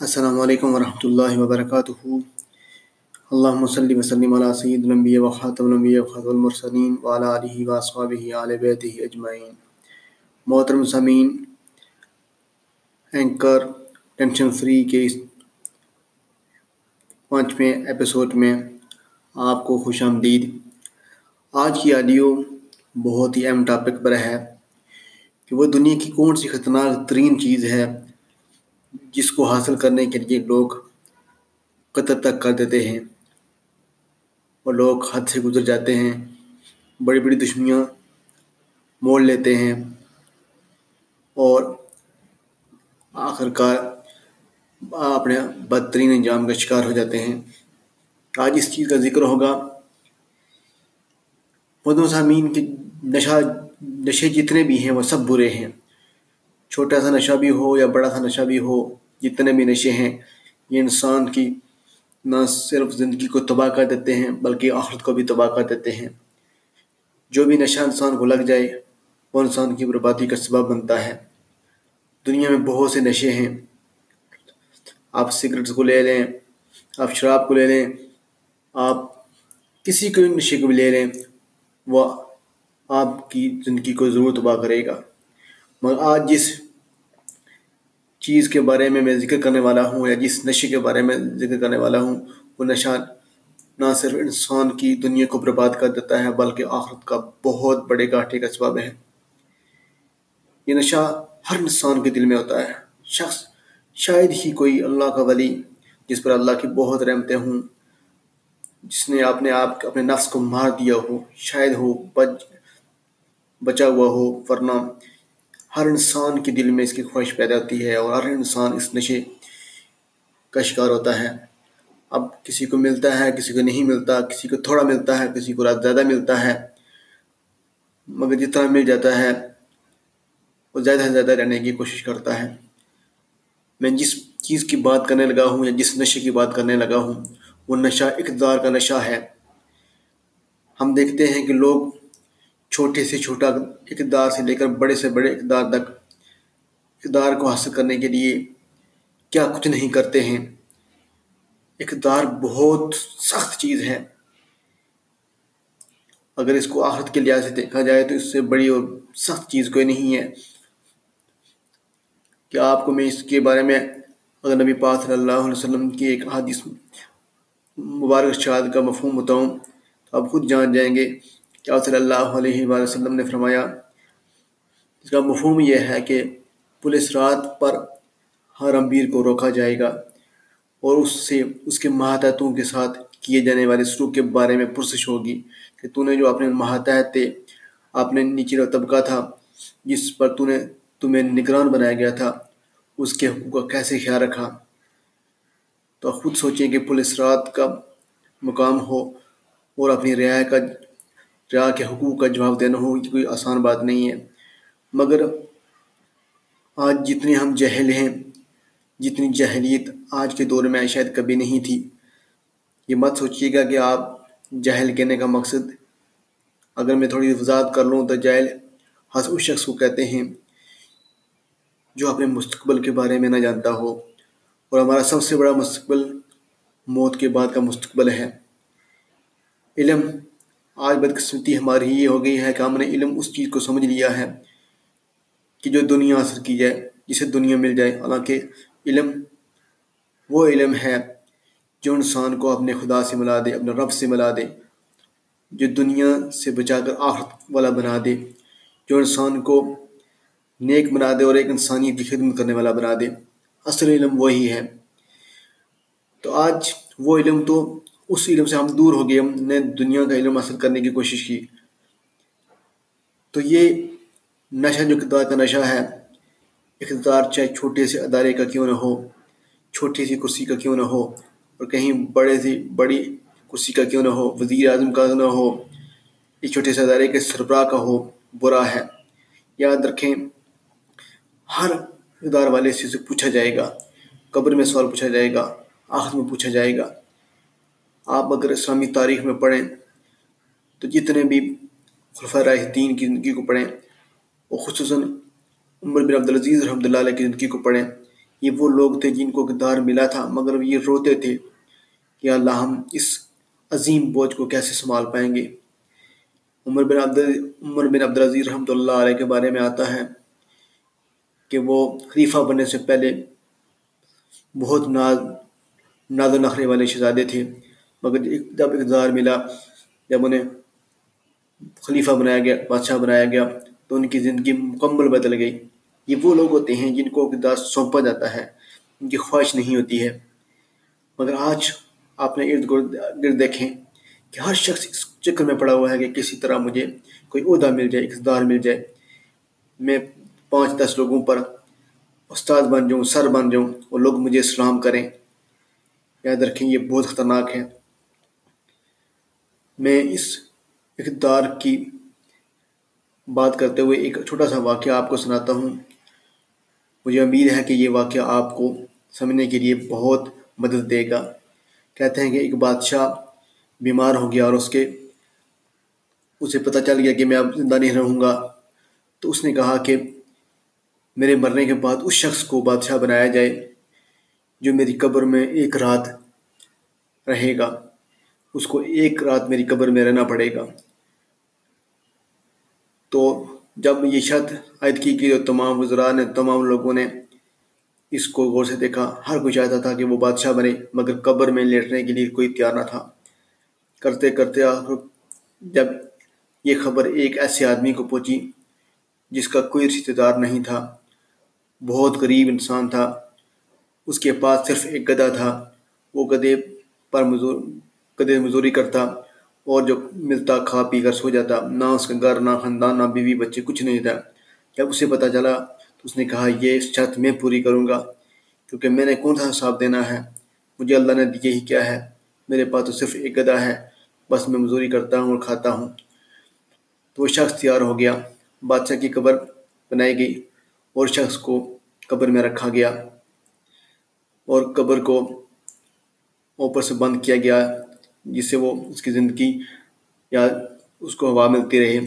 السلام علیکم ورحمۃ اللہ وبرکاتہ۔ اللہم صلی وسلم علی سید الانبیاء و خاتم الانبیاء و خاتم المرسلین وعلی آلہ و اصحابہ آل بیتہ اجمعین۔ محترم سمین اینکر ٹینشن فری کے اس پانچویں ایپیسوڈ میں آپ کو خوش آمدید۔ آج کی آڈیو بہت ہی اہم ٹاپک پر ہے کہ وہ دنیا کی کون سی خطرناک ترین چیز ہے جس کو حاصل کرنے کے لیے لوگ قطر تک کر دیتے ہیں اور لوگ حد سے گزر جاتے ہیں، بڑی بڑی دشمنیاں موڑ لیتے ہیں اور آخر کار اپنے بدترین انجام کا شکار ہو جاتے ہیں۔ آج اس چیز کا ذکر ہوگا۔ مدم سامین کے نشہ، نشے جتنے بھی ہیں وہ سب برے ہیں۔ چھوٹا سا نشہ بھی ہو یا بڑا سا نشہ بھی ہو، جتنے بھی نشے ہیں، یہ انسان کی نہ صرف زندگی کو تباہ کر دیتے ہیں، بلکہ آخرت کو بھی تباہ کر دیتے ہیں۔ جو بھی نشہ انسان کو لگ جائے، وہ انسان کی بربادی کا سبب بنتا ہے۔ دنیا میں بہت سے نشے ہیں۔ آپ سگریٹس کو لے لیں، آپ شراب کو لے لیں، آپ کسی کو نشے کو بھی لے لیں، وہ آپ کی زندگی کو ضرور تباہ کرے گا۔ مگر آج جس چیز کے بارے میں میں ذکر کرنے والا ہوں یا جس نشے کے بارے میں ذکر کرنے والا ہوں، وہ نشہ نہ صرف انسان کی دنیا کو برباد کر دیتا ہے، بلکہ آخرت کا بہت بڑے گاٹھے کا سبب ہے۔ یہ نشہ ہر انسان کے دل میں ہوتا ہے۔ شخص شاید ہی کوئی اللہ کا ولی، جس پر اللہ کی بہت رحمتیں ہوں، جس نے اپنے آپ اپنے نفس کو مار دیا ہو، شاید ہو، بچ، بچا ہوا ہو، ورنہ ہر انسان کے دل میں اس کی خواہش پیدا ہوتی ہے اور ہر انسان اس نشے کا شکار ہوتا ہے۔ اب کسی کو ملتا ہے، کسی کو نہیں ملتا، کسی کو تھوڑا ملتا ہے، کسی کو رات زیادہ ملتا ہے، مگر جتنا مل جاتا ہے، وہ زیادہ سے زیادہ رہنے کی کوشش کرتا ہے۔ میں جس چیز کی بات کرنے لگا ہوں یا جس نشے کی بات کرنے لگا ہوں، وہ نشہ اقتدار کا نشہ ہے۔ ہم دیکھتے ہیں کہ لوگ چھوٹے سے چھوٹا اقتدار سے لے کر بڑے سے بڑے اقتدار تک، اقتدار کو حاصل کرنے کے لیے کیا کچھ نہیں کرتے ہیں؟ اقتدار بہت سخت چیز ہے۔ اگر اس کو آخرت کے لحاظ سے دیکھا جائے تو اس سے بڑی اور سخت چیز کوئی نہیں ہے۔ کہ آپ کو میں اس کے بارے میں اگر نبی پاک صلی اللہ علیہ وسلم کی ایک حادث مبارک شاد کا مفہوم بتاؤں تو آپ خود جان جائیں گے۔ کہ آپ صلی اللہ علیہ وآلہ وسلم نے فرمایا، اس کا مفہوم یہ ہے کہ پولیس رات پر ہر امبیر کو روکا جائے گا اور اس سے اس کے ماتحتوں کے ساتھ کیے جانے والے سلوک کے بارے میں پرسش ہوگی کہ تو نے جو اپنے ماتحت تھے اپنے نیچے طبقہ تھا، جس پر تو نے تمہیں نگران بنایا گیا تھا، اس کے حقوق کا کیسے خیال رکھا؟ تو خود سوچیں کہ پولیس رات کا مقام ہو اور اپنی رعایا کا رعا کے حقوق کا جواب دینا ہو، یہ کوئی آسان بات نہیں ہے۔ مگر آج جتنے ہم جہل ہیں، جتنی جہلیت آج کے دور میں شاید کبھی نہیں تھی۔ یہ مت سوچیے گا کہ آپ جہل کہنے کا مقصد، اگر میں تھوڑی وضاحت کر لوں تو جہل ہر اس شخص کو کہتے ہیں جو اپنے مستقبل کے بارے میں نہ جانتا ہو۔ اور ہمارا سب سے بڑا مستقبل موت کے بعد کا مستقبل ہے۔ علم آج بدقسمتی ہماری یہ ہو گئی ہے کہ ہم نے علم اس چیز کو سمجھ لیا ہے کہ جو دنیا حاصل کی جائے، جسے دنیا مل جائے۔ حالانکہ علم وہ علم ہے جو انسان کو اپنے خدا سے ملا دے، اپنے رب سے ملا دے، جو دنیا سے بچا کر آخرت والا بنا دے، جو انسان کو نیک بنا دے اور ایک انسانیت کی خدمت کرنے والا بنا دے۔ اصل علم وہی ہے۔ تو آج وہ علم تو اس علم سے ہم دور ہو گئے، ہم نے دنیا کا علم حاصل کرنے کی کوشش کی۔ تو یہ نشہ جو اقتدار کا نشہ ہے، اقتدار چاہے چھوٹے سے ادارے کا کیوں نہ ہو، چھوٹی سی کرسی کا کیوں نہ ہو، اور کہیں بڑے سی بڑی کرسی کا کیوں نہ ہو، وزیر اعظم کا نہ ہو اس چھوٹے سے ادارے کے سربراہ کا ہو، برا ہے۔ یاد رکھیں، ہر اقتدار والے سے پوچھا جائے گا، قبر میں سوال پوچھا جائے گا، آخر میں پوچھا جائے گا۔ آپ اگر اسلامی تاریخ میں پڑھیں تو جتنے بھی خلفۂ راشدین کی زندگی کو پڑھیں اور خصوصاً عمر بن عبدالعزیز رحمۃ اللہ علیہ کی زندگی کو پڑھیں، یہ وہ لوگ تھے جن کو اقتدار ملا تھا، مگر یہ روتے تھے کہ اللہ ہم اس عظیم بوجھ کو کیسے سنبھال پائیں گے۔ عمر بن عبد عمر بن عبدالعزیز رحمۃ اللہ علیہ کے بارے میں آتا ہے کہ وہ خلیفہ بننے سے پہلے بہت ناز ناز و نخرے والے شہزادے تھے۔ مگر جب اقتدار ملا، جب انہیں خلیفہ بنایا گیا، بادشاہ بنایا گیا، تو ان کی زندگی مکمل بدل گئی۔ یہ وہ لوگ ہوتے ہیں جن کو اقتدار سونپا جاتا ہے، ان کی خواہش نہیں ہوتی ہے۔ مگر آج آپ نے ارد گرد گرد دیکھیں کہ ہر شخص اس چکر میں پڑا ہوا ہے کہ کسی طرح مجھے کوئی عہدہ مل جائے، اقتدار مل جائے۔ میں پانچ، دس لوگوں پر استاد بن جاؤں، سر بن جاؤں اور لوگ مجھے سلام کریں۔ یاد رکھیں، یہ بہت خطرناک ہے۔ میں اس اقتدار کی بات کرتے ہوئے ایک چھوٹا سا واقعہ آپ کو سناتا ہوں۔ مجھے امید ہے کہ یہ واقعہ آپ کو سمجھنے کے لیے بہت مدد دے گا۔ کہتے ہیں کہ ایک بادشاہ بیمار ہو گیا اور اس کے اسے پتہ چل گیا کہ میں اب زندہ نہیں رہوں گا۔ تو اس نے کہا کہ میرے مرنے کے بعد اس شخص کو بادشاہ بنایا جائے جو میری قبر میں ایک رات رہے گا۔ اس کو ایک رات میری قبر میں رہنا پڑے گا۔ تو جب یہ شرط عائد کی گئی تو تمام وزراء نے، تمام لوگوں نے اس کو غور سے دیکھا۔ ہر کوئی چاہتا تھا کہ وہ بادشاہ بنے، مگر قبر میں لیٹنے کے لیے کوئی تیار نہ تھا۔ کرتے کرتے آخر جب یہ خبر ایک ایسے آدمی کو پہنچی جس کا کوئی رشتے دار نہیں تھا، بہت غریب انسان تھا، اس کے پاس صرف ایک گدھا تھا۔ وہ گدھے پر مزور گدھے مزوری کرتا اور جو ملتا کھا پی کر سو جاتا، نہ اس کا گھر، نہ خاندان، نہ بیوی بچے، کچھ نہیں تھا جب اسے پتہ چلا تو اس نے کہا، یہ شرط میں پوری کروں گا، کیونکہ میں نے کون سا حساب دینا ہے؟ مجھے اللہ نے یہی کیا ہے۔ میرے پاس تو صرف ایک گدا ہے، بس میں مزوری کرتا ہوں اور کھاتا ہوں تو وہ شخص تیار ہو گیا۔ بادشاہ کی قبر بنائی گئی اور شخص کو قبر میں رکھا گیا اور قبر کو اوپر سے بند کیا گیا۔ جس سے وہ اس کی زندگی یا اس کو ہوا ملتی رہے۔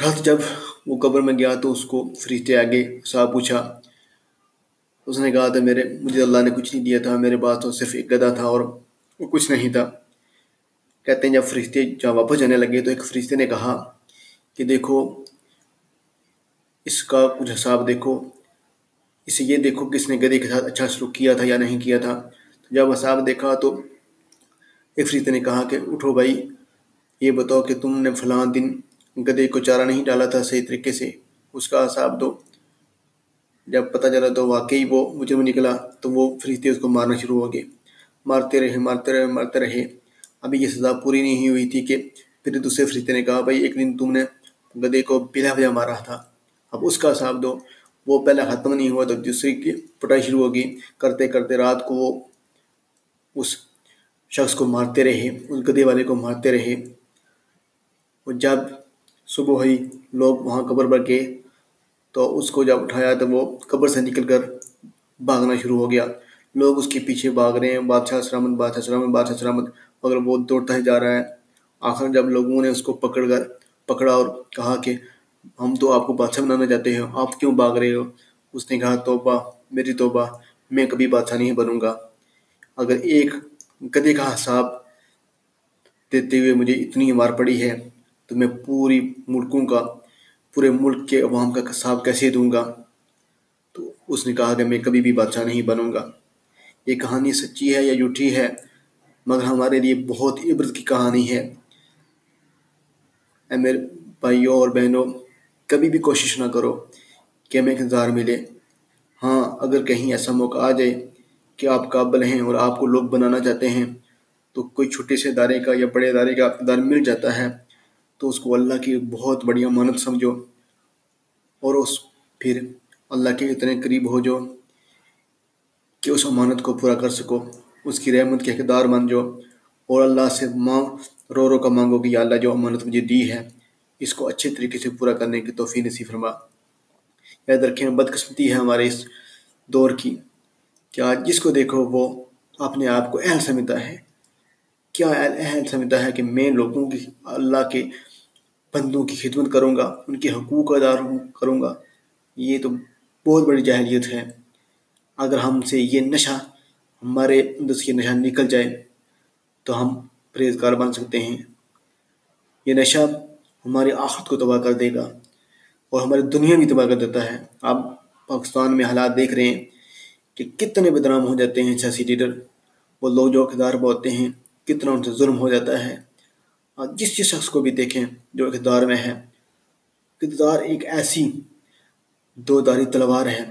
رات جب وہ قبر میں گیا تو اس کو فرشتے آگے صاحب پوچھا، اس نے کہا تھا، میرے، مجھے اللہ نے کچھ نہیں دیا تھا، میرے پاس تو صرف ایک گدا تھا اور وہ کچھ نہیں تھا۔ کہتے ہیں، جب فرشتے جہاں واپس جانے لگے تو ایک فرشتے نے کہا کہ دیکھو، اس کا کچھ حساب دیکھو، اسے یہ دیکھو کہ اس نے گدے کے ساتھ اچھا سلوک کیا تھا یا نہیں کیا تھا۔ جب حساب دیکھا تو ایک فرشتے نے کہا کہ اٹھو بھائی، یہ بتاؤ کہ تم نے فلاں دن گدے کو چارہ نہیں ڈالا تھا صحیح طریقے سے؟ اس کا حساب دو۔ جب پتہ چلا تو واقعی وہ مجرم نکلا، تو وہ فرشتے اس کو مارنا شروع ہو گئے۔ مارتے رہے مارتے رہے مارتے رہے۔ ابھی یہ سزا پوری نہیں ہوئی تھی کہ پھر دوسرے فرشتے نے کہا، بھائی، ایک دن تم نے گدے کو بلا بجا مارا تھا۔ اب اس کا حساب دو۔ وہ پہلے ختم نہیں ہوا تو دوسری کی پٹائی شروع ہوگی۔ کرتے کرتے رات کو وہ اس شخص کو مارتے رہے اس گدے والے کو مارتے رہے۔ اور جب صبح ہوئی، لوگ وہاں قبر پر گئے، تو اس کو جب اٹھایا، تو وہ قبر سے نکل کر بھاگنا شروع ہو گیا۔ لوگ اس کے پیچھے بھاگ رہے ہیں، بادشاہ سلامت بادشاہ سلامت بادشاہ سلامت، مگر وہ دوڑتا ہی جا رہا ہے۔ آخر جب لوگوں نے اس کو پکڑ کر پکڑا اور کہا کہ ہم تو آپ کو بادشاہ بنانا چاہتے ہیں، آپ کیوں بھاگ رہے ہو؟ اس نے کہا، توبہ، میری توبہ، میں کبھی بادشاہ نہیں بنوں گا۔ اگر ایک گدے کا حساب دیتے ہوئے مجھے اتنی مار پڑی ہے تو میں پوری ملکوں کا، پورے ملک کے عوام کا حساب کیسے دوں گا؟ تو اس نے کہا کہ میں کبھی بھی بادشاہ نہیں بنوں گا۔ یہ کہانی سچی ہے یا جھوٹھی ہے؟ مگر ہمارے لیے بہت عبرت کی کہانی ہے۔ اے میرے بھائیوں اور بہنوں، کبھی بھی کوشش نہ کرو کہ ہمیں اقتدار ملے۔ ہاں اگر کہیں ایسا موقع آ جائے کہ آپ قابل ہیں اور آپ کو لوگ بنانا چاہتے ہیں، تو کوئی چھوٹے سے ادارے کا یا بڑے ادارے کا اقتدار مل جاتا ہے، تو اس کو اللہ کی بہت بڑی امانت سمجھو اور اس پھر اللہ کے اتنے قریب ہو جو کہ اس امانت کو پورا کر سکو، اس کی رحمت کے اقدار مان جو اور اللہ سے مانگ، رو رو کا مانگو کہ یا اللہ جو امانت مجھے دی ہے، اس کو اچھے طریقے سے پورا کرنے کی توفیق نصیب فرما۔ یاد رکھیں، بدقسمتی ہے ہمارے اس دور کی۔ کیا جس کو دیکھو وہ اپنے آپ کو اہل سمجھتا ہے؟ کیا اہل سمجھتا ہے کہ میں لوگوں کی اللہ کے بندوں کی خدمت کروں گا، ان کے حقوق ادا کروں گا؟ یہ تو بہت بڑی جاہلیت ہے۔ اگر ہم سے یہ نشہ ہمارے اندر سے یہ نشہ نکل جائے تو ہم پرہیزگار بن سکتے ہیں۔ یہ نشہ ہماری آخرت کو تباہ کر دے گا اور ہماری دنیا بھی تباہ کر دیتا ہے۔ آپ پاکستان میں حالات دیکھ رہے ہیں۔ کہ کتنے بدنام ہو جاتے ہیں سیاسی لیڈر؟ وہ لوگ جو اقتدار پہ ہوتے ہیں، کتنا ان سے ظلم ہو جاتا ہے؟ اور جس جس شخص کو بھی دیکھیں جو اقتدار میں ہے، اقتدار ایک ایسی دو داری تلوار ہے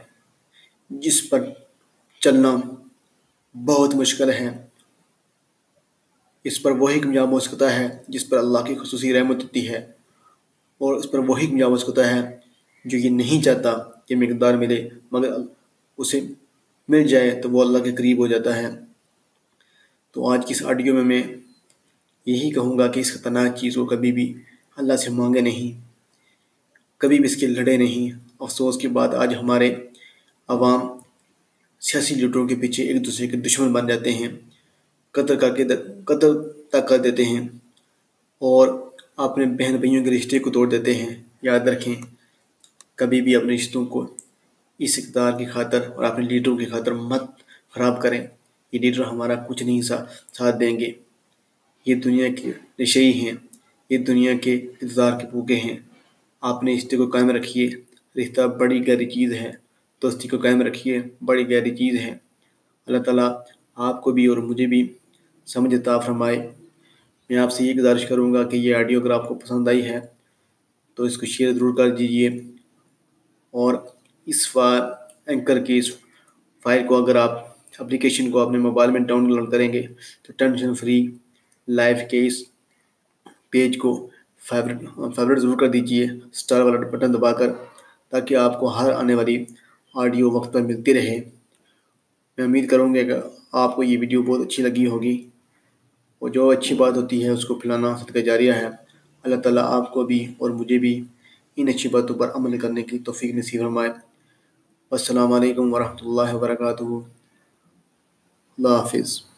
جس پر چلنا بہت مشکل ہے۔ اس پر وہی کامیاب ہو سکتا ہے جس پر اللہ کی خصوصی رحمت ہوتی ہے، اور اس پر وہی کامیاب ہو سکتا ہے جو یہ نہیں چاہتا کہ مقدار ملے، مگر اسے مل جائے تو وہ اللہ کے قریب ہو جاتا ہے۔ تو آج کی اس آڈیو میں میں یہی کہوں گا کہ اس خطرناک چیز کو کبھی بھی اللہ سے مانگے نہیں، کبھی بھی اس کے لڑے نہیں۔ افسوس کی بات، آج ہمارے عوام سیاسی لیڈروں کے پیچھے ایک دوسرے کے دشمن بن جاتے ہیں۔ قتل کر کے قتل تک کر دیتے ہیں اور اپنے بہن بھائیوں کے رشتے کو توڑ دیتے ہیں۔ یاد رکھیں، کبھی بھی اپنے رشتوں کو اس اقدار کی خاطر اور اپنے لیڈروں کی خاطر مت خراب کریں۔ یہ لیڈر ہمارا کچھ نہیں سا، ساتھ دیں گے۔ یہ دنیا کے نشئی ہیں۔ یہ دنیا کے انتظار کے بھوکے ہیں۔ آپ نے رشتے کو قائم رکھیے۔ رشتہ بڑی گہری چیز ہے۔ دوستی کو قائم رکھیے۔ بڑی گہری چیز ہے۔ اللہ تعالیٰ آپ کو بھی اور مجھے بھی سمجھ عطا فرمائے۔ میں آپ سے یہ گزارش کروں گا کہ یہ آڈیو اگر آپ کو پسند آئی ہے تو اس کو شیئر ضرور کر دیجیے اور اس اینکر کی اس فائل کو اگر آپ اپلیکیشن کو اپنے موبائل میں ڈاؤن لوڈ کریں گے، تو ٹینشن فری لائف کے اس پیج کو فیوریٹ فیوریٹ ضرور کر دیجیے اسٹار والا بٹن دبا کر تاکہ آپ کو ہر آنے والی آڈیو وقت پر ملتی رہے۔ میں امید کروں گا کہ آپ کو یہ ویڈیو بہت اچھی لگی ہوگی۔ اور جو اچھی بات ہوتی ہے، اس کو پھیلانا صدقہ جاریہ ہے۔ اللہ تعالیٰ آپ کو بھی اور مجھے بھی ان اچھی باتوں پر عمل کرنے کی توفیق نصیب فرمائے۔ السلام علیکم ورحمۃ اللہ وبرکاتہ۔ اللہ حافظ۔